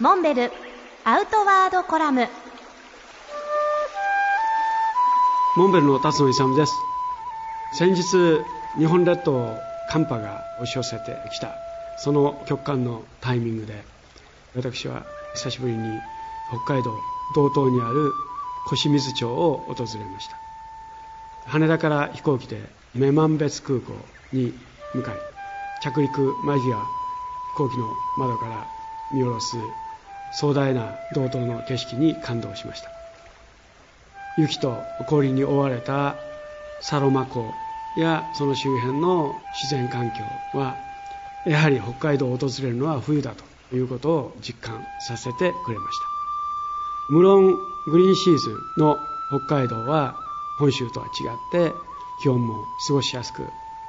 モンベルアウトワードコラム。モンベルの辰野勇です。先日日本列島寒波が押し寄せてきたその極寒のタイミングで私は久しぶりに北海道道東にある小水町を訪れました。羽田から飛行機で女満別空港に向かい着陸間際飛行機の窓から見下ろす壮大な道東の景色に感動しました。雪と氷に覆われたサロマ湖やその周辺の自然環境はやはり北海道を訪れるのは冬だということを実感させてくれました。無論グリーンシーズンの北海道は本州とは違って気温も過ごしやすく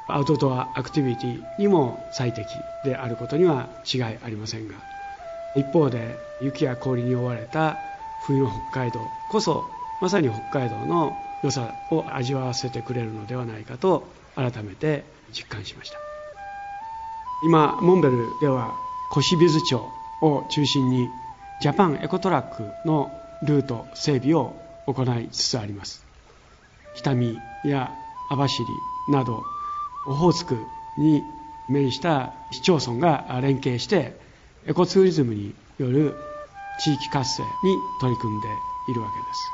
アウトドアアクティビティにも最適であることには違いありませんが一方で雪や氷に覆われた冬の北海道こそまさに北海道の良さを味わわせてくれるのではないかと改めて実感しました。今モンベルでは小清水町を中心にジャパンエコトラックのルート整備を行いつつあります。北見や網走などオホーツクに面した市町村が連携してエコツーリズムによる地域活性に取り組んでいるわけです。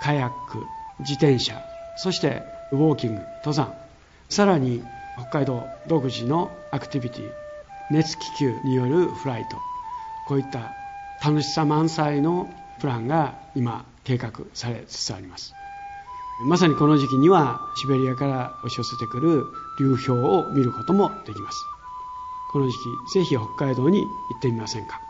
カヤック自転車そしてウォーキング登山。さらに北海道独自のアクティビティ熱気球によるフライト。こういった楽しさ満載のプランが今計画されつつあります。まさにこの時期にはシベリアから押し寄せてくる流氷を見ることもできます。この時期ぜひ北海道に行ってみませんか？